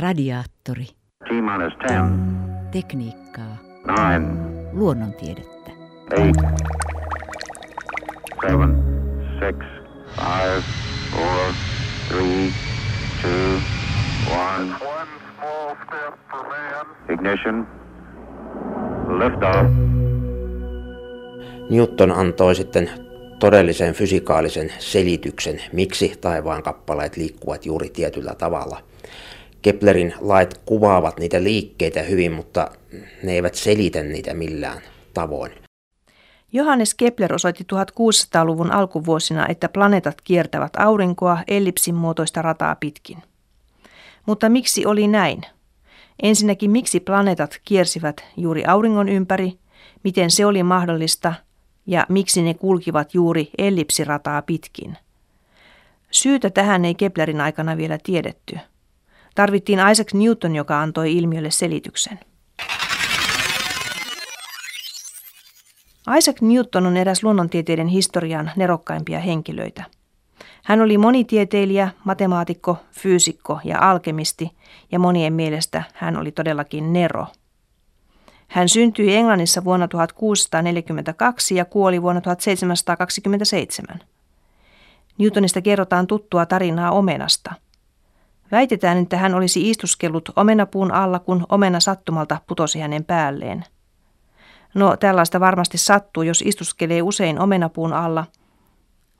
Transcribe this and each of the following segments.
Radiaattori. T-minus 10, Tekniikkaa. 9, Luonnontiedettä. 8, 7, 6, 5, 4, 3, 2, 1. One small step for man. Ignition. Liftoff. Newton antoi sitten todellisen fysikaalisen selityksen, miksi taivaan kappaleet liikkuvat juuri tietyllä tavalla. Keplerin lait kuvaavat niitä liikkeitä hyvin, mutta ne eivät selitä niitä millään tavoin. Johannes Kepler osoitti 1600-luvun alkuvuosina, että planeetat kiertävät aurinkoa ellipsin muotoista rataa pitkin. Mutta miksi oli näin? Ensinnäkin miksi planeetat kiersivät juuri auringon ympäri, miten se oli mahdollista ja miksi ne kulkivat juuri ellipsirataa pitkin. Syytä tähän ei Keplerin aikana vielä tiedetty. Tarvittiin Isaac Newton, joka antoi ilmiölle selityksen. Isaac Newton on eräs luonnontieteiden historian nerokkaimpia henkilöitä. Hän oli monitieteilijä, matemaatikko, fyysikko ja alkemisti, ja monien mielestä hän oli todellakin Nero. Hän syntyi Englannissa vuonna 1642 ja kuoli vuonna 1727. Newtonista kerrotaan tuttua tarinaa omenasta. Väitetään, että hän olisi istuskellut omenapuun alla, kun omena sattumalta putosi hänen päälleen. No, tällaista varmasti sattuu, jos istuskelee usein omenapuun alla,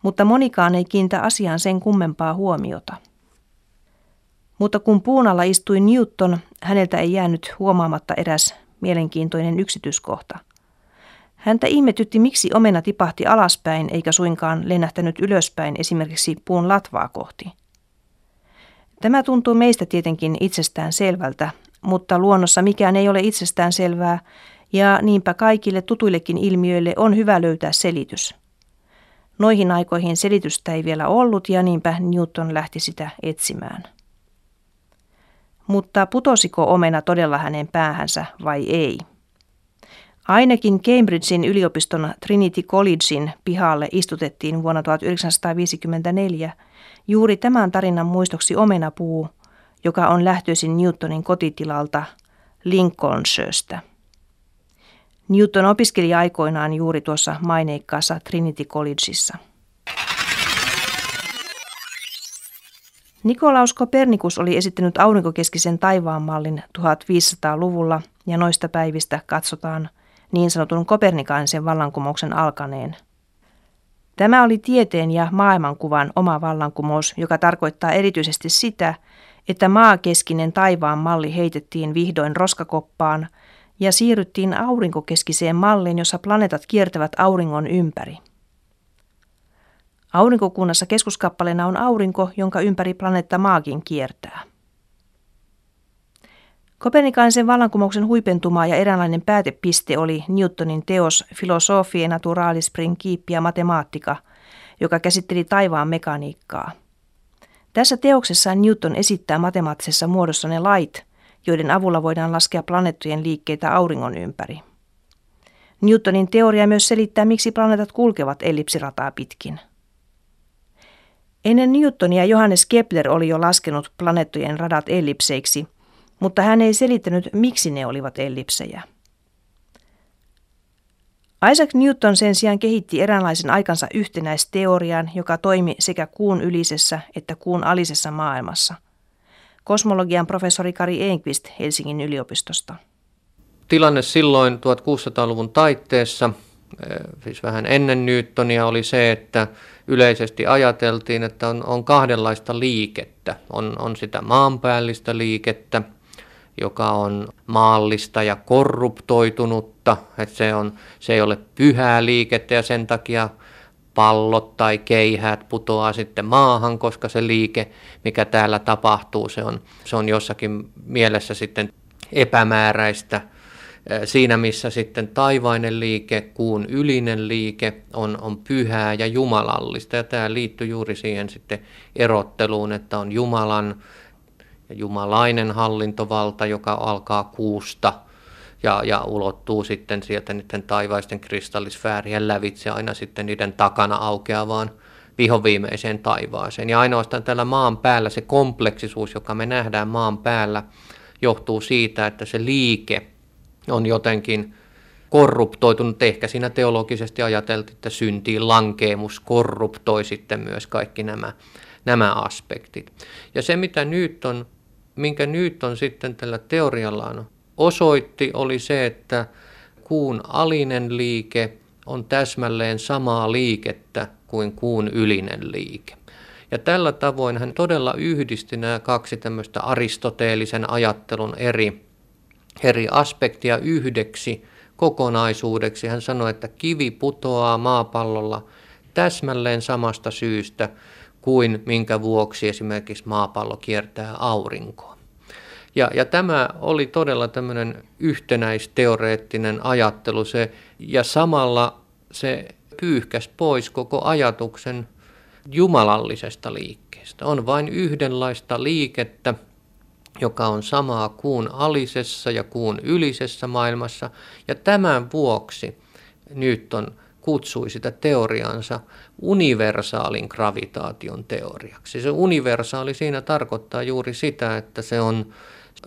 mutta monikaan ei kiintä asiaan sen kummempaa huomiota. Mutta kun puun alla istui Newton, häneltä ei jäänyt huomaamatta eräs mielenkiintoinen yksityiskohta. Häntä ihmetytti, miksi omena tipahti alaspäin eikä suinkaan lennähtänyt ylöspäin esimerkiksi puun latvaa kohti. Tämä tuntuu meistä tietenkin itsestään selvältä, mutta luonnossa mikään ei ole itsestään selvää, ja niinpä kaikille tutuillekin ilmiöille on hyvä löytää selitys. Noihin aikoihin selitystä ei vielä ollut ja niinpä Newton lähti sitä etsimään. Mutta putosiko omena todella hänen päähänsä vai ei? Ainakin Cambridgein yliopiston Trinity Collegein pihalle istutettiin vuonna 1954 juuri tämän tarinan muistoksi omenapuu, joka on lähtöisin Newtonin kotitilalta Lincolnshirestä. Newton opiskeli aikoinaan juuri tuossa maineikkaassa Trinity Collegeissa. Nikolaus Kopernikus oli esittänyt aurinkokeskisen taivaanmallin 1500-luvulla ja noista päivistä katsotaan niin sanotun kopernikaanisen vallankumouksen alkaneen. Tämä oli tieteen ja maailmankuvan oma vallankumous, joka tarkoittaa erityisesti sitä, että maakeskinen taivaan malli heitettiin vihdoin roskakoppaan ja siirryttiin aurinkokeskiseen malliin, jossa planeetat kiertävät auringon ympäri. Aurinkokunnassa keskuskappaleena on aurinko, jonka ympäri planeetta maakin kiertää. Kopernikaanisen vallankumouksen huipentuma ja eräänlainen päätepiste oli Newtonin teos Philosophie Naturalis Principia Mathematica, joka käsitteli taivaan mekaniikkaa. Tässä teoksessa Newton esittää matemaattisessa muodossa ne lait, joiden avulla voidaan laskea planeettojen liikkeitä auringon ympäri. Newtonin teoria myös selittää, miksi planeetat kulkevat ellipsirataa pitkin. Ennen Newtonia Johannes Kepler oli jo laskenut planeettojen radat ellipseiksi, mutta hän ei selittänyt, miksi ne olivat ellipsejä. Isaac Newton sen sijaan kehitti eräänlaisen aikansa yhtenäisteorian, joka toimi sekä kuun ylisessä että kuun alisessa maailmassa. Kosmologian professori Kari Enqvist Helsingin yliopistosta. Tilanne silloin 1600-luvun taitteessa, siis vähän ennen Newtonia, oli se, että yleisesti ajateltiin, että on, on kahdenlaista liikettä. On, on sitä maanpäällistä liikettä, joka on maallista ja korruptoitunutta, että se, on, se ei ole pyhää liikettä ja sen takia pallot tai keihäät putoaa sitten maahan, koska se liike, mikä täällä tapahtuu, se on, se on jossakin mielessä sitten epämääräistä. Siinä missä sitten taivainen liike, kuun ylinen liike on, on pyhää ja jumalallista. Ja tämä liittyy juuri siihen sitten erotteluun, että on Jumalan ja jumalainen hallintovalta, joka alkaa kuusta ja, ja ulottuu sitten sieltä niiden taivaisten kristallisfäärien lävitse aina sitten niiden takana aukeavaan vihoviimeiseen taivaaseen. Ja ainoastaan tällä maan päällä se kompleksisuus, joka me nähdään maan päällä, johtuu siitä, että se liike on jotenkin korruptoitunut. Ehkä siinä teologisesti ajateltiin, että syntiin lankeemus korruptoi sitten myös kaikki nämä, nämä aspektit. Ja se, mitä nyt on, minkä nyt on sitten tällä teoriallaan osoitti, oli se, että kuun alinen liike on täsmälleen samaa liikettä kuin kuun ylinen liike. Ja tällä tavoin hän todella yhdisti nämä kaksi tämmöistä aristoteellisen ajattelun eri, eri aspektia yhdeksi kokonaisuudeksi. Hän sanoi, että kivi putoaa maapallolla täsmälleen samasta syystä kuin minkä vuoksi esimerkiksi maapallo kiertää aurinkoa. Ja, ja tämä oli todella tämmöinen yhtenäisteoreettinen ajattelu se, ja samalla se pyyhkäsi pois koko ajatuksen jumalallisesta liikkeestä. On vain yhdenlaista liikettä, joka on samaa kuun alisessa ja kuun ylisessä maailmassa, ja tämän vuoksi Newton kutsui sitä teoriansa universaalin gravitaation teoriaksi. Se universaali siinä tarkoittaa juuri sitä, että se on,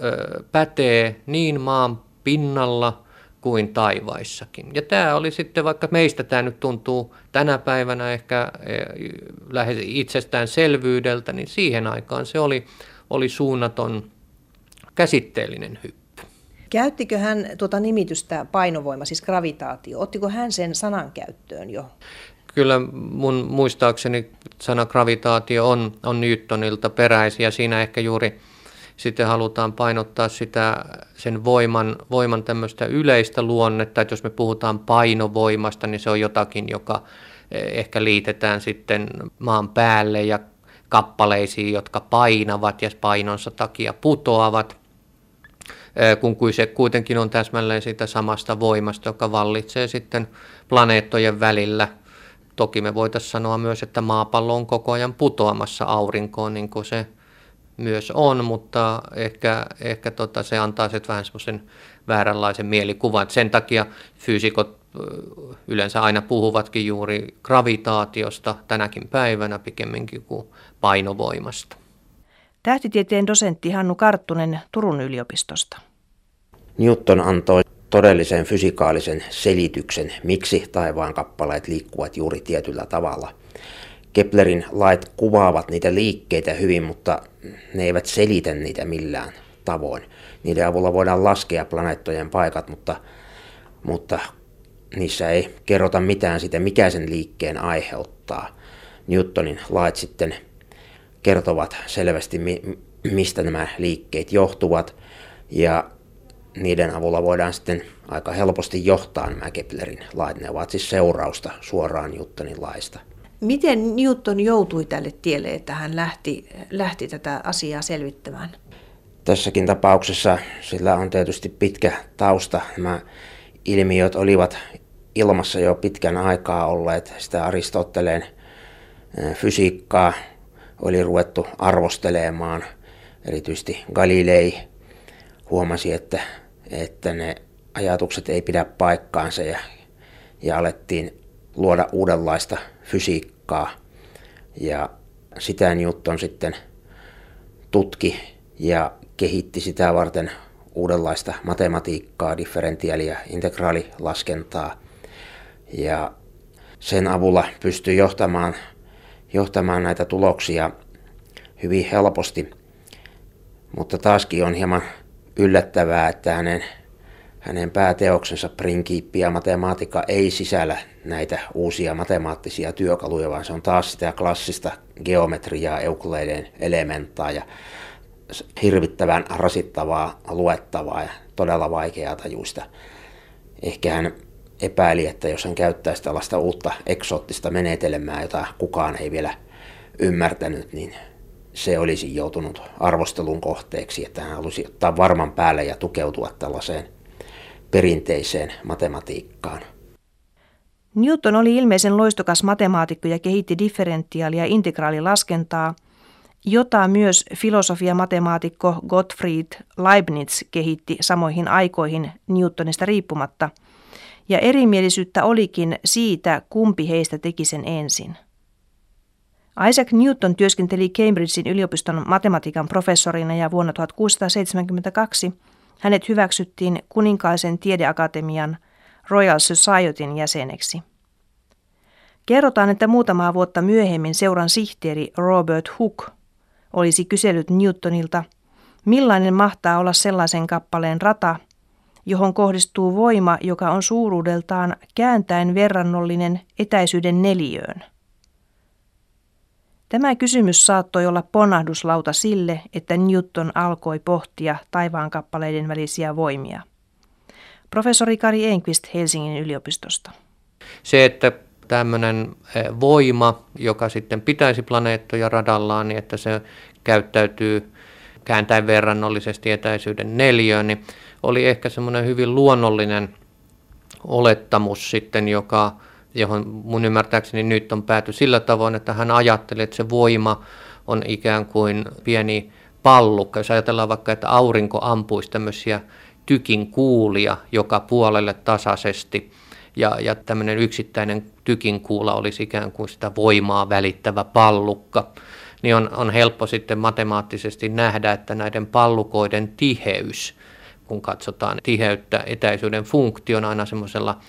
ö, pätee niin maan pinnalla kuin taivaissakin. Ja tämä oli sitten, vaikka meistä tämä nyt tuntuu tänä päivänä ehkä e, lähes itsestäänselvyydeltä, niin siihen aikaan se oli, oli suunnaton käsitteellinen hyppy. Käyttikö hän tuota nimitystä painovoima, siis gravitaatio? Ottiko hän sen sanan käyttöön jo? Kyllä mun muistaakseni sana gravitaatio on, on Newtonilta peräisin ja siinä ehkä juuri sitten halutaan painottaa sitä, sen voiman, voiman tämmöistä yleistä luonnetta, että jos me puhutaan painovoimasta, niin se on jotakin, joka eh, ehkä liitetään sitten maan päälle ja kappaleisiin, jotka painavat ja painonsa takia putoavat, kun se kuitenkin on täsmälleen sitä samasta voimasta, joka vallitsee sitten planeettojen välillä. Toki me voitaisiin sanoa myös, että maapallo on koko ajan putoamassa aurinkoon, niin kuin se myös on, mutta ehkä, ehkä tota, se antaa sitten vähän semmoisen vääränlaisen mielikuvan. sen takia fyysikot yleensä aina puhuvatkin juuri gravitaatiosta tänäkin päivänä pikemminkin kuin painovoimasta. Tähtitieteen dosentti Hannu Karttunen Turun yliopistosta. Newton antoi todellisen fysikaalisen selityksen, miksi taivaan kappaleet liikkuvat juuri tietyllä tavalla. Keplerin lait kuvaavat niitä liikkeitä hyvin, mutta ne eivät selitä niitä millään tavoin. Niiden avulla voidaan laskea planeettojen paikat, mutta, mutta niissä ei kerrota mitään siitä, mikä sen liikkeen aiheuttaa. Newtonin lait sitten kertovat selvästi, mistä nämä liikkeet johtuvat, ja niiden avulla voidaan sitten aika helposti johtaa nämä Keplerin lait. Ne ovat siis seurausta suoraan Newtonin laista. Miten Newton joutui tälle tielle, että hän lähti, lähti tätä asiaa selvittämään? Tässäkin tapauksessa sillä on tietysti pitkä tausta. Nämä ilmiöt olivat ilmassa jo pitkän aikaa olleet. Sitä Aristoteleen fysiikkaa oli ruvettu arvostelemaan. Erityisesti Galilei huomasi, että, että ne ajatukset ei pidä paikkaansa ja, ja alettiin luoda uudenlaista fysiikkaa. Ja sitä Newton sitten tutki ja kehitti sitä varten uudenlaista matematiikkaa, differentiaali- ja integraalilaskentaa. Ja sen avulla pystyi johtamaan, johtamaan näitä tuloksia hyvin helposti. Mutta taaskin on hieman yllättävää, että hänen hänen pääteoksensa Principia ja matematiikka ei sisällä näitä uusia matemaattisia työkaluja, vaan se on taas sitä klassista geometriaa, eukleiden elementtaa ja hirvittävän rasittavaa luettavaa ja todella vaikeaa tajuista. Ehkä hän epäili, että jos hän käyttäisi tällaista uutta eksoottista menetelmää, jota kukaan ei vielä ymmärtänyt, niin se olisi joutunut arvostelun kohteeksi, että hän halusi ottaa varman päälle ja tukeutua tällaiseen perinteiseen matematiikkaan. Newton oli ilmeisen loistokas matemaatikko ja kehitti differentiaali- ja integraalilaskentaa, jota myös filosofia-matemaatikko Gottfried Leibniz kehitti samoihin aikoihin Newtonista riippumatta, ja erimielisyyttä olikin siitä, kumpi heistä teki sen ensin. Isaac Newton työskenteli Cambridgein yliopiston matematiikan professorina ja vuonna 1672 hänet hyväksyttiin kuninkaisen tiedeakatemian Royal Societyn jäseneksi. Kerrotaan, että muutamaa vuotta myöhemmin seuran sihteeri Robert Hooke olisi kysellyt Newtonilta, millainen mahtaa olla sellaisen kappaleen rata, johon kohdistuu voima, joka on suuruudeltaan kääntäen verrannollinen etäisyyden neliöön. Tämä kysymys saattoi olla ponnahduslauta sille, että Newton alkoi pohtia taivaankappaleiden välisiä voimia. Professori Kari Enqvist Helsingin yliopistosta. Se, että tämmöinen eh, voima, joka sitten pitäisi planeettoja radallaan, niin että se käyttäytyy kääntäen verrannollisesti etäisyyden neljöön, niin oli ehkä semmoinen hyvin luonnollinen olettamus sitten, joka, johon mun ymmärtääkseni nyt on pääty sillä tavoin, että hän ajatteli, että se voima on ikään kuin pieni pallukka. Jos ajatellaan vaikka, että aurinko ampuisi tämmöisiä tykin kuulia joka puolelle tasaisesti, ja, ja tämmöinen yksittäinen tykin kuula olisi ikään kuin sitä voimaa välittävä pallukka, niin on, on helppo sitten matemaattisesti nähdä, että näiden pallukoiden tiheys, kun katsotaan tiheyttä etäisyyden funktiona aina semmoisella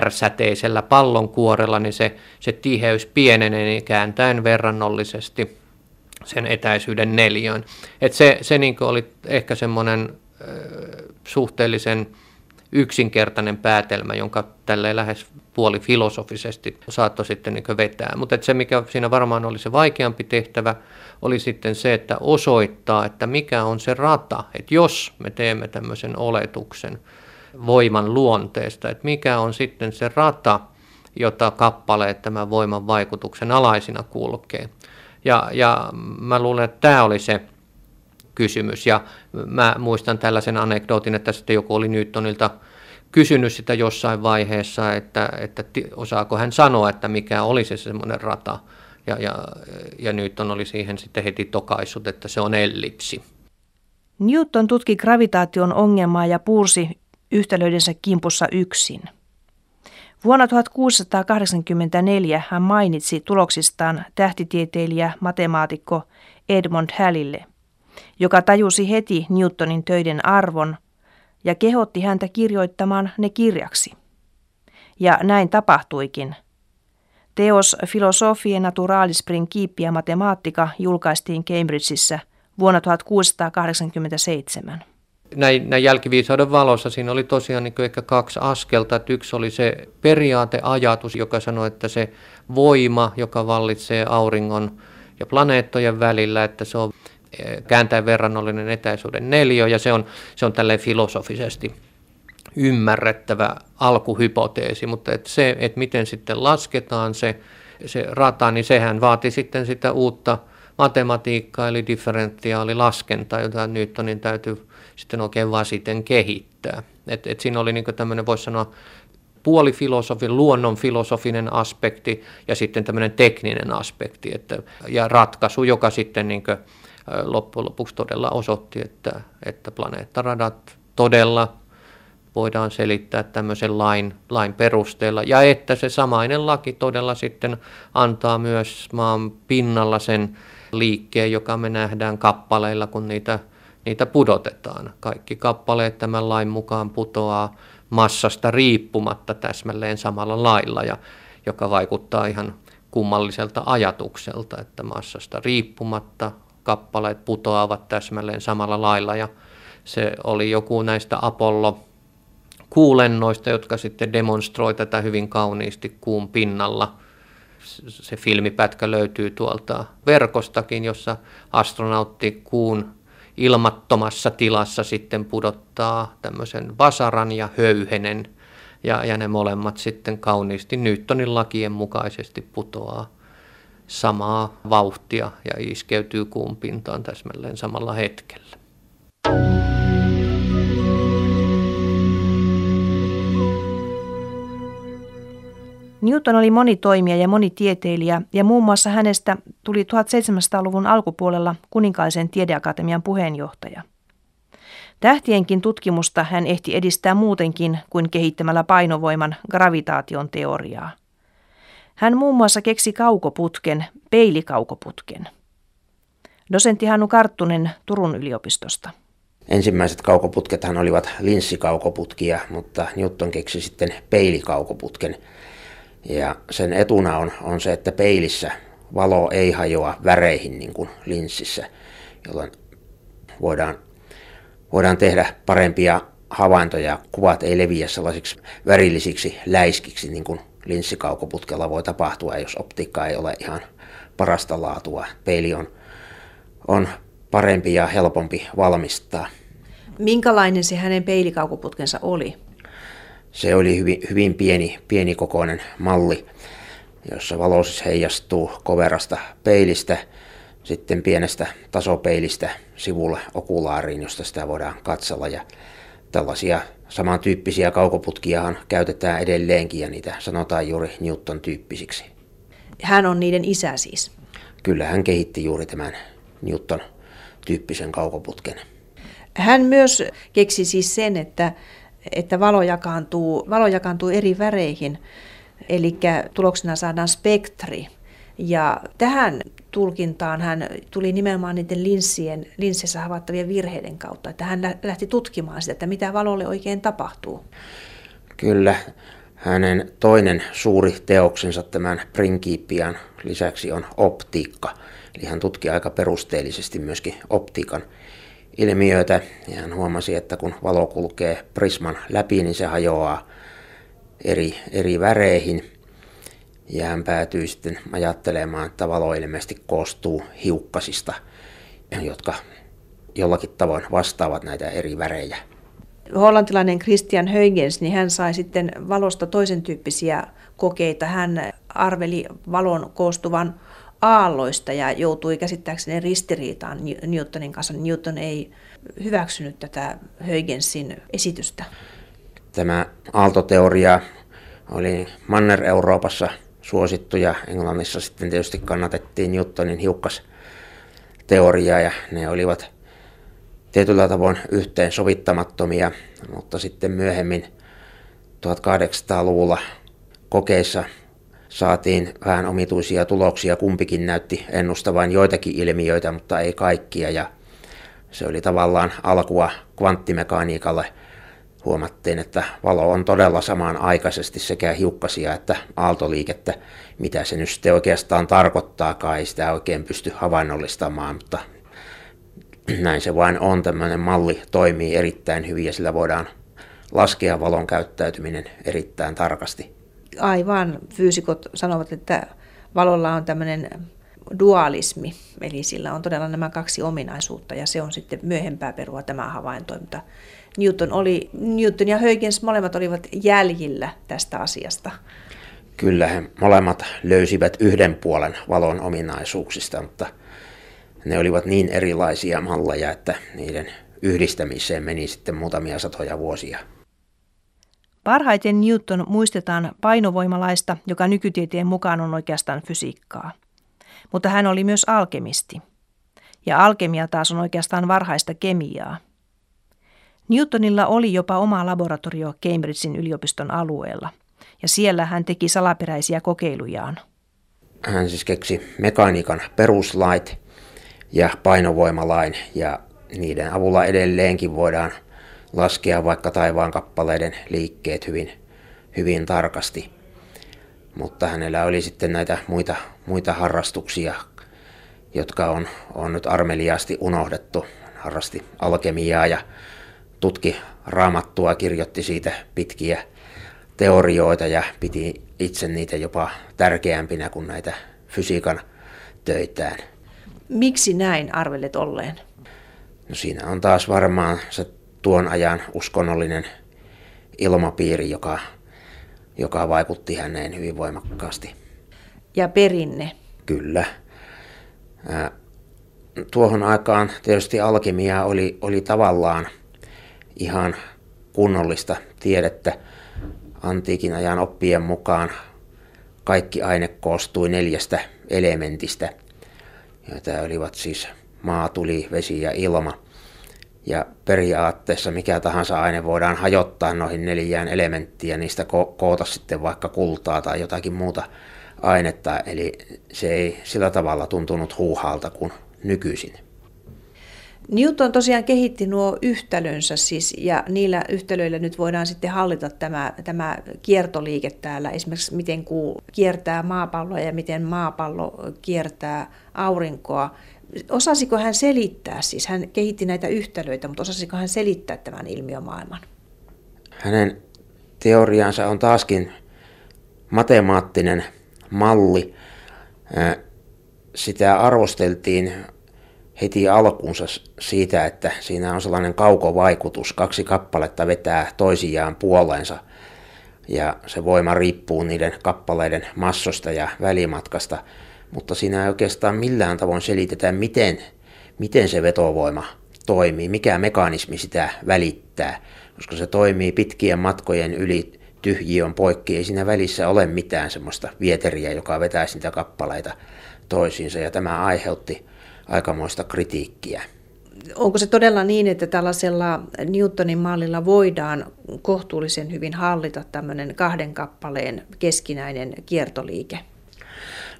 R-säteisellä pallonkuorella, niin se, se tiheys pienenee niin kääntäen verrannollisesti sen etäisyyden neljöön. Et se se niin oli ehkä semmoinen suhteellisen yksinkertainen päätelmä, jonka tälleen lähes puoli filosofisesti saattoi sitten niin vetää. Mutta se, mikä siinä varmaan oli se vaikeampi tehtävä, oli sitten se, että osoittaa, että mikä on se rata. Että jos me teemme tämmöisen oletuksen voiman luonteesta, että mikä on sitten se rata, jota kappaleet tämän voiman vaikutuksen alaisina kulkee. Ja, ja mä luulen, että tämä oli se kysymys. Ja mä muistan tällaisen anekdootin, että sitten joku oli Newtonilta kysynyt sitä jossain vaiheessa, että, että osaako hän sanoa, että mikä oli se semmoinen rata. Ja, ja, ja Newton oli siihen sitten heti tokaissut, että se on ellipsi. Newton tutki gravitaation ongelmaa ja puursi yhtälöidensä kimpussa yksin. Vuonna 1684 hän mainitsi tuloksistaan tähtitieteilijä matemaatikko Edmund Hallille joka tajusi heti Newtonin töiden arvon ja kehotti häntä kirjoittamaan ne kirjaksi. Ja näin tapahtuikin. Teos Philosophie Naturalis Principia Mathematica julkaistiin Cambridgeissa vuonna 1687. Näin, näin jälkiviisauden valossa siinä oli tosiaan niin ehkä kaksi askelta. Että yksi oli se periaateajatus, joka sanoi, että se voima, joka vallitsee auringon ja planeettojen välillä, että se on kääntäen verrannollinen etäisyyden neliö, ja se on, se on tälleen filosofisesti ymmärrettävä alkuhypoteesi, mutta et se, että miten sitten lasketaan se, se rata, niin sehän vaati sitten sitä uutta matematiikkaa, eli differentiaalilaskentaa, jota Newtonin täytyy sitten oikein sitten kehittää. Et, et siinä oli niin tämmöinen, voisi sanoa, puolifilosofin, luonnon filosofinen aspekti ja sitten tämmöinen tekninen aspekti että, ja ratkaisu, joka sitten niin loppujen lopuksi todella osoitti, että, että planeettaradat todella voidaan selittää tämmöisen lain, lain perusteella, ja että se samainen laki todella sitten antaa myös maan pinnalla sen liikkeen, joka me nähdään kappaleilla, kun niitä, niitä pudotetaan. Kaikki kappaleet tämän lain mukaan putoaa massasta riippumatta täsmälleen samalla lailla, ja joka vaikuttaa ihan kummalliselta ajatukselta, että massasta riippumatta kappaleet putoavat täsmälleen samalla lailla ja se oli joku näistä Apollo kuulennoista, jotka sitten demonstroi tätä hyvin kauniisti kuun pinnalla. Se filmipätkä löytyy tuolta verkostakin, jossa astronautti kuun ilmattomassa tilassa sitten pudottaa tämmöisen vasaran ja höyhenen, ja, ja ne molemmat sitten kauniisti Newtonin lakien mukaisesti putoaa samaa vauhtia ja iskeytyy kuun pintaan täsmälleen samalla hetkellä. Newton oli monitoimija ja monitieteilijä ja muun muassa hänestä tuli 1700-luvun alkupuolella kuninkaisen tiedeakatemian puheenjohtaja. Tähtienkin tutkimusta hän ehti edistää muutenkin kuin kehittämällä painovoiman gravitaation teoriaa. Hän muun muassa keksi kaukoputken, peilikaukoputken. Dosentti Hannu Karttunen Turun yliopistosta. Ensimmäiset kaukoputkethan olivat linssikaukoputkia, mutta Newton keksi sitten peilikaukoputken. Ja sen etuna on, on se, että peilissä valo ei hajoa väreihin niin kuin linssissä, jolloin voidaan, voidaan tehdä parempia havaintoja. Kuvat ei leviä sellaisiksi värillisiksi läiskiksi, niin kuin linssikaukoputkella voi tapahtua, jos optiikka ei ole ihan parasta laatua. Peili on, on parempi ja helpompi valmistaa. Minkälainen se hänen peilikaukoputkensa oli? Se oli hyvin, hyvin pieni, pienikokoinen malli, jossa valo siis heijastuu koverasta peilistä, sitten pienestä tasopeilistä sivulle okulaariin, josta sitä voidaan katsella. Ja tällaisia samantyyppisiä kaukoputkiahan käytetään edelleenkin ja niitä sanotaan juuri Newton-tyyppisiksi. Hän on niiden isä siis. Kyllä hän kehitti juuri tämän Newton-tyyppisen kaukoputken. Hän myös keksi siis sen, että, että valo, jakaantuu, valo jakaantuu eri väreihin, eli tuloksena saadaan spektri. Ja tähän tulkintaan hän tuli nimenomaan niiden linssien, linssissä havaittavien virheiden kautta, että hän lähti tutkimaan sitä, että mitä valolle oikein tapahtuu. Kyllä, hänen toinen suuri teoksensa tämän Principian lisäksi on optiikka. Eli hän tutki aika perusteellisesti myöskin optiikan ilmiöitä ja hän huomasi, että kun valo kulkee prisman läpi, niin se hajoaa eri, eri väreihin. Ja hän päätyi sitten ajattelemaan, että valo ilmeisesti koostuu hiukkasista, jotka jollakin tavoin vastaavat näitä eri värejä. Hollantilainen Christian Huygens, niin hän sai sitten valosta toisen tyyppisiä kokeita. Hän arveli valon koostuvan aalloista ja joutui käsittääkseni ristiriitaan Newtonin kanssa. Newton ei hyväksynyt tätä Huygensin esitystä. Tämä aaltoteoria oli Manner-Euroopassa suosittu ja Englannissa sitten tietysti kannatettiin Newtonin hiukkasteoriaa ja ne olivat tietyllä tavoin yhteen sovittamattomia, mutta sitten myöhemmin 1800-luvulla kokeissa saatiin vähän omituisia tuloksia. Kumpikin näytti ennustavan joitakin ilmiöitä, mutta ei kaikkia. Ja se oli tavallaan alkua kvanttimekaniikalle. Huomattiin, että valo on todella samanaikaisesti sekä hiukkasia että aaltoliikettä. Mitä se nyt sitten oikeastaan tarkoittaakaan, ei sitä oikein pysty havainnollistamaan, mutta näin se vain on. Tämmöinen malli toimii erittäin hyvin ja sillä voidaan laskea valon käyttäytyminen erittäin tarkasti aivan fyysikot sanovat, että valolla on tämmöinen dualismi, eli sillä on todella nämä kaksi ominaisuutta ja se on sitten myöhempää perua tämä havainto, mutta Newton, oli, Newton ja Huygens molemmat olivat jäljillä tästä asiasta. Kyllä he molemmat löysivät yhden puolen valon ominaisuuksista, mutta ne olivat niin erilaisia malleja, että niiden yhdistämiseen meni sitten muutamia satoja vuosia. Parhaiten Newton muistetaan painovoimalaista, joka nykytieteen mukaan on oikeastaan fysiikkaa. Mutta hän oli myös alkemisti. Ja alkemia taas on oikeastaan varhaista kemiaa. Newtonilla oli jopa oma laboratorio Cambridgein yliopiston alueella, ja siellä hän teki salaperäisiä kokeilujaan. Hän siis keksi mekaniikan peruslait ja painovoimalain, ja niiden avulla edelleenkin voidaan – laskea vaikka taivaan kappaleiden liikkeet hyvin, hyvin tarkasti. Mutta hänellä oli sitten näitä muita, muita harrastuksia, jotka on, on nyt armeliaasti unohdettu. Harrasti alkemiaa ja tutki raamattua, kirjoitti siitä pitkiä teorioita ja piti itse niitä jopa tärkeämpinä kuin näitä fysiikan töitään. Miksi näin arvelet olleen? No siinä on taas varmaan se tuon ajan uskonnollinen ilmapiiri, joka, joka vaikutti häneen hyvin voimakkaasti. Ja perinne. Kyllä. Tuohon aikaan tietysti alkemia oli, oli tavallaan ihan kunnollista tiedettä. Antiikin ajan oppien mukaan kaikki aine koostui neljästä elementistä, joita olivat siis maa, tuli, vesi ja ilma – ja periaatteessa mikä tahansa aine voidaan hajottaa noihin neljään elementtiin ja niistä ko- koota sitten vaikka kultaa tai jotakin muuta ainetta, eli se ei sillä tavalla tuntunut huuhaalta kuin nykyisin. Newton tosiaan kehitti nuo yhtälönsä siis, ja niillä yhtälöillä nyt voidaan sitten hallita tämä, tämä kiertoliike täällä, esimerkiksi miten kuu kiertää maapalloa ja miten maapallo kiertää aurinkoa. Osasiko hän selittää, siis hän kehitti näitä yhtälöitä, mutta osasiko hän selittää tämän ilmiömaailman? Hänen teoriansa on taaskin matemaattinen malli. Sitä arvosteltiin heti alkuunsa siitä, että siinä on sellainen kaukovaikutus. Kaksi kappaletta vetää toisiaan puoleensa ja se voima riippuu niiden kappaleiden massosta ja välimatkasta, mutta siinä ei oikeastaan millään tavoin selitetä, miten, miten se vetovoima toimii, mikä mekanismi sitä välittää, koska se toimii pitkien matkojen yli tyhjiön poikki, ei siinä välissä ole mitään semmoista vieteriä, joka vetäisi niitä kappaleita toisiinsa, ja tämä aiheutti aikamoista kritiikkiä. Onko se todella niin, että tällaisella Newtonin mallilla voidaan kohtuullisen hyvin hallita tämmöinen kahden kappaleen keskinäinen kiertoliike?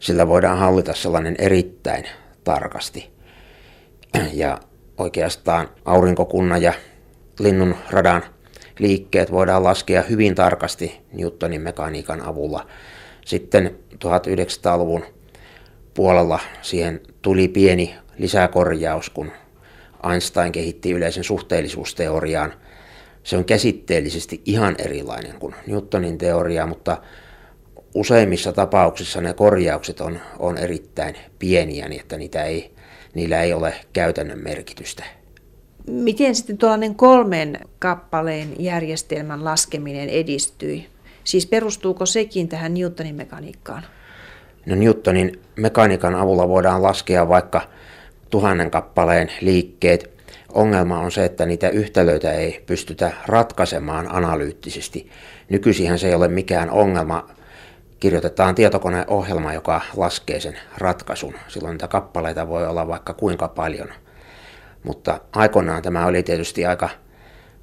Sillä voidaan hallita sellainen erittäin tarkasti. Ja oikeastaan aurinkokunnan ja linnun radan liikkeet voidaan laskea hyvin tarkasti Newtonin mekaniikan avulla. Sitten 1900-luvun puolella siihen tuli pieni lisäkorjaus, kun Einstein kehitti yleisen suhteellisuusteoriaan. Se on käsitteellisesti ihan erilainen kuin Newtonin teoria, mutta useimmissa tapauksissa ne korjaukset on, on erittäin pieniä, niin että niitä ei, niillä ei ole käytännön merkitystä. Miten sitten tuollainen kolmen kappaleen järjestelmän laskeminen edistyi? Siis perustuuko sekin tähän Newtonin mekaniikkaan? No Newtonin mekaniikan avulla voidaan laskea vaikka tuhannen kappaleen liikkeet. Ongelma on se, että niitä yhtälöitä ei pystytä ratkaisemaan analyyttisesti. Nykyisinhän se ei ole mikään ongelma. Kirjoitetaan tietokoneohjelma, joka laskee sen ratkaisun. Silloin niitä kappaleita voi olla vaikka kuinka paljon. Mutta aikoinaan tämä oli tietysti aika,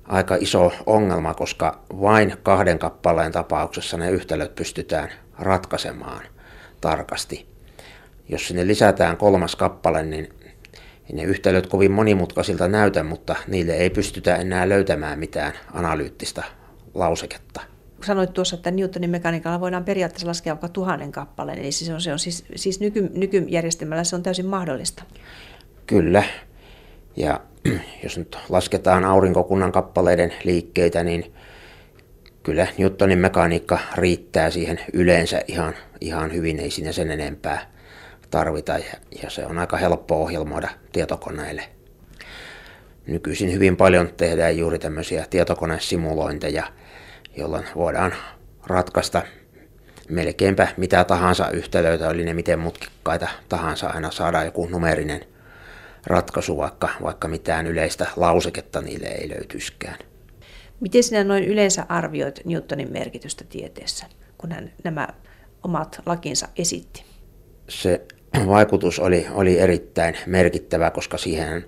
aika iso ongelma, koska vain kahden kappaleen tapauksessa ne yhtälöt pystytään ratkaisemaan tarkasti. Jos sinne lisätään kolmas kappale, niin ei ne yhtälöt kovin monimutkaisilta näytä, mutta niille ei pystytä enää löytämään mitään analyyttistä lauseketta. Sanoit tuossa, että Newtonin mekaniikalla voidaan periaatteessa laskea vaikka tuhannen kappaleen, eli se on, se on siis, siis nyky, nykyjärjestelmällä se on täysin mahdollista. Kyllä, ja jos nyt lasketaan aurinkokunnan kappaleiden liikkeitä, niin kyllä Newtonin mekaniikka riittää siihen yleensä ihan, ihan hyvin, ei siinä sen enempää tarvita ja, ja se on aika helppo ohjelmoida tietokoneille. Nykyisin hyvin paljon tehdään juuri tämmöisiä tietokonesimulointeja, jolloin voidaan ratkaista melkeinpä mitä tahansa yhtälöitä, oli ne miten mutkikkaita tahansa, aina saada joku numerinen ratkaisu, vaikka, vaikka mitään yleistä lauseketta niille ei löytyiskään. Miten sinä noin yleensä arvioit Newtonin merkitystä tieteessä, kun hän nämä omat lakinsa esitti? Se vaikutus oli, oli erittäin merkittävä, koska siihen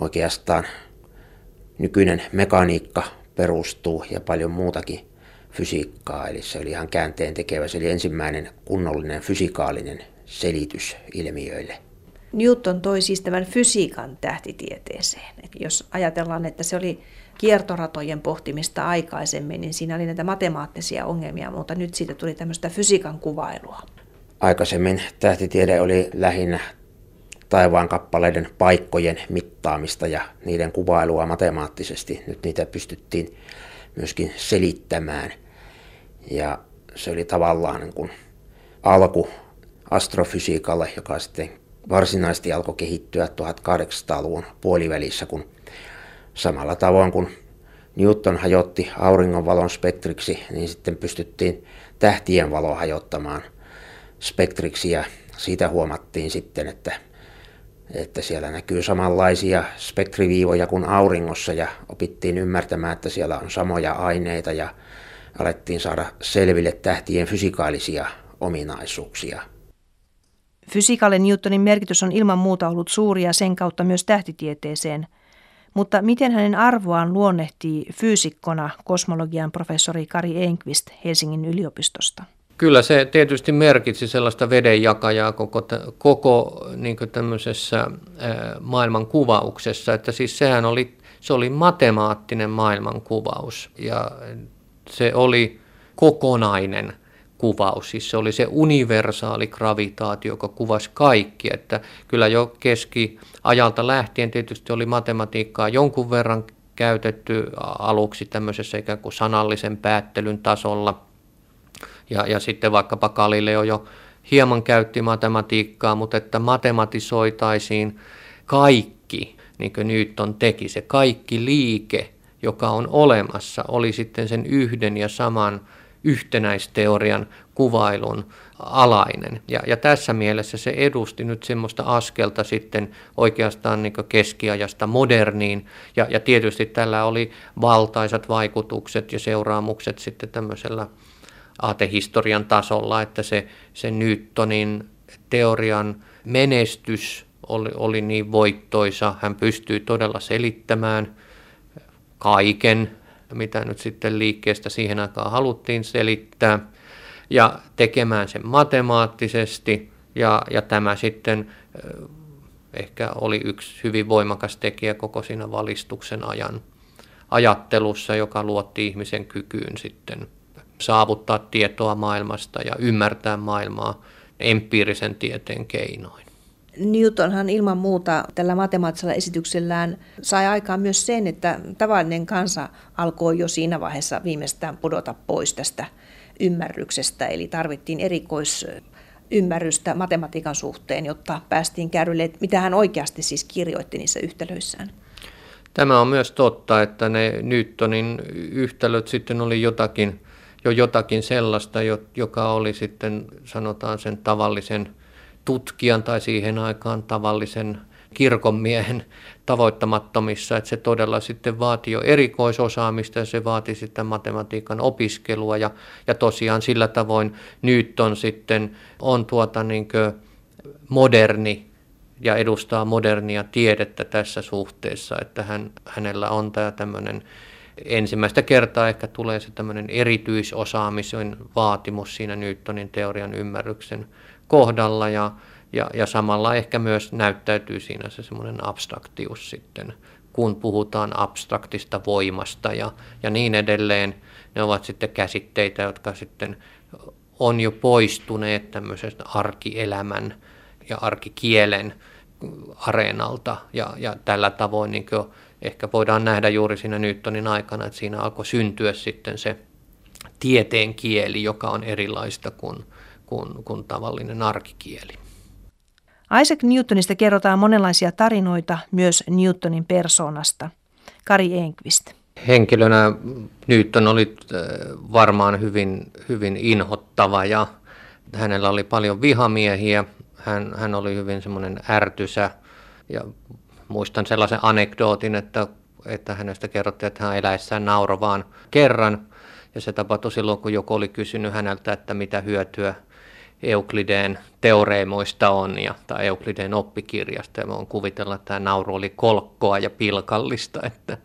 oikeastaan nykyinen mekaniikka perustuu ja paljon muutakin fysiikkaa. Eli se oli ihan käänteen tekevä. Se oli ensimmäinen kunnollinen fysikaalinen selitys ilmiöille. Newton toi siis tämän fysiikan tähtitieteeseen. Et jos ajatellaan, että se oli kiertoratojen pohtimista aikaisemmin, niin siinä oli näitä matemaattisia ongelmia, mutta nyt siitä tuli tämmöistä fysiikan kuvailua. Aikaisemmin tähtitiede oli lähinnä taivaan kappaleiden paikkojen mittaamista ja niiden kuvailua matemaattisesti. Nyt niitä pystyttiin myöskin selittämään. Ja se oli tavallaan niin kuin alku astrofysiikalle, joka sitten varsinaisesti alkoi kehittyä 1800-luvun puolivälissä, kun samalla tavoin kuin Newton hajotti auringonvalon spektriksi, niin sitten pystyttiin tähtien valo hajottamaan spektriksi ja siitä huomattiin sitten, että, että siellä näkyy samanlaisia spektriviivoja kuin auringossa ja opittiin ymmärtämään, että siellä on samoja aineita ja alettiin saada selville tähtien fysikaalisia ominaisuuksia. Fysikalle Newtonin merkitys on ilman muuta ollut suuri ja sen kautta myös tähtitieteeseen. Mutta miten hänen arvoaan luonnehtii fyysikkona kosmologian professori Kari Enqvist Helsingin yliopistosta? Kyllä se tietysti merkitsi sellaista vedenjakajaa koko, koko niin tämmöisessä maailmankuvauksessa, että siis sehän oli, se oli matemaattinen maailmankuvaus ja se oli kokonainen kuvaus, siis se oli se universaali gravitaatio, joka kuvasi kaikki, että kyllä jo keskiajalta lähtien tietysti oli matematiikkaa jonkun verran käytetty aluksi tämmöisessä ikään kuin sanallisen päättelyn tasolla – ja, ja sitten vaikkapa Galileo jo hieman käytti matematiikkaa, mutta että matematisoitaisiin kaikki, niin kuin Newton teki, se kaikki liike, joka on olemassa, oli sitten sen yhden ja saman yhtenäisteorian kuvailun alainen. Ja, ja tässä mielessä se edusti nyt semmoista askelta sitten oikeastaan niin keskiajasta moderniin. Ja, ja tietysti tällä oli valtaisat vaikutukset ja seuraamukset sitten tämmöisellä aatehistorian tasolla, että se, se Newtonin teorian menestys oli, oli niin voittoisa. Hän pystyi todella selittämään kaiken, mitä nyt sitten liikkeestä siihen aikaan haluttiin selittää, ja tekemään sen matemaattisesti, ja, ja tämä sitten ehkä oli yksi hyvin voimakas tekijä koko siinä valistuksen ajan ajattelussa, joka luotti ihmisen kykyyn sitten saavuttaa tietoa maailmasta ja ymmärtää maailmaa empiirisen tieteen keinoin. Newtonhan ilman muuta tällä matemaattisella esityksellään sai aikaan myös sen, että tavallinen kansa alkoi jo siinä vaiheessa viimeistään pudota pois tästä ymmärryksestä, eli tarvittiin erikoisymmärrystä matematiikan suhteen, jotta päästiin kärrylle, mitä hän oikeasti siis kirjoitti niissä yhtälöissään. Tämä on myös totta, että ne Newtonin yhtälöt sitten oli jotakin jo jotakin sellaista, joka oli sitten sanotaan sen tavallisen tutkijan tai siihen aikaan tavallisen kirkonmiehen tavoittamattomissa, että se todella sitten vaati jo erikoisosaamista ja se vaati sitten matematiikan opiskelua. Ja, ja tosiaan sillä tavoin Newton sitten on tuota niin moderni ja edustaa modernia tiedettä tässä suhteessa, että hän, hänellä on tämä tämmöinen ensimmäistä kertaa ehkä tulee se tämmöinen erityisosaamisen vaatimus siinä Newtonin teorian ymmärryksen kohdalla ja, ja, ja samalla ehkä myös näyttäytyy siinä se semmoinen abstraktius sitten, kun puhutaan abstraktista voimasta ja, ja niin edelleen. Ne ovat sitten käsitteitä, jotka sitten on jo poistuneet tämmöisestä arkielämän ja arkikielen areenalta ja, ja tällä tavoin niin ehkä voidaan nähdä juuri siinä Newtonin aikana, että siinä alkoi syntyä sitten se tieteen kieli, joka on erilaista kuin, kuin, kuin tavallinen arkikieli. Isaac Newtonista kerrotaan monenlaisia tarinoita myös Newtonin persoonasta. Kari Enqvist. Henkilönä Newton oli äh, varmaan hyvin, hyvin inhottava ja hänellä oli paljon vihamiehiä. Hän, hän oli hyvin semmoinen ärtysä ja muistan sellaisen anekdootin, että, että hänestä kerrottiin, että hän eläessään nauro vaan kerran. Ja se tapahtui silloin, kun joku oli kysynyt häneltä, että mitä hyötyä Euklideen teoreemoista on, ja, tai Euklideen oppikirjasta, ja voin kuvitella, että tämä nauru oli kolkkoa ja pilkallista. Että.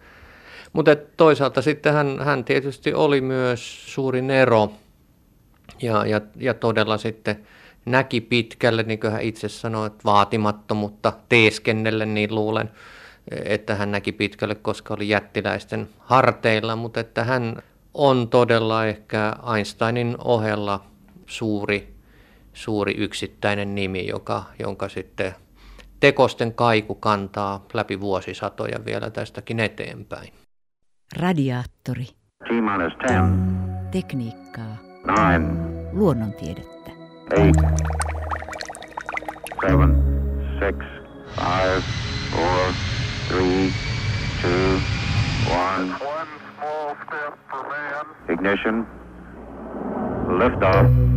Mutta toisaalta sitten hän, hän tietysti oli myös suuri nero, ja, ja, ja todella sitten näki pitkälle, niin kuin hän itse sanoi, että vaatimattomuutta teeskennelle, niin luulen, että hän näki pitkälle, koska oli jättiläisten harteilla, mutta että hän on todella ehkä Einsteinin ohella suuri, suuri yksittäinen nimi, joka, jonka sitten tekosten kaiku kantaa läpi vuosisatoja vielä tästäkin eteenpäin. Radiaattori. T-10. Tekniikkaa. 9. Luonnontiedettä eight, seven, six, five, four, three, two, one. One small step for man. Ignition. Liftoff.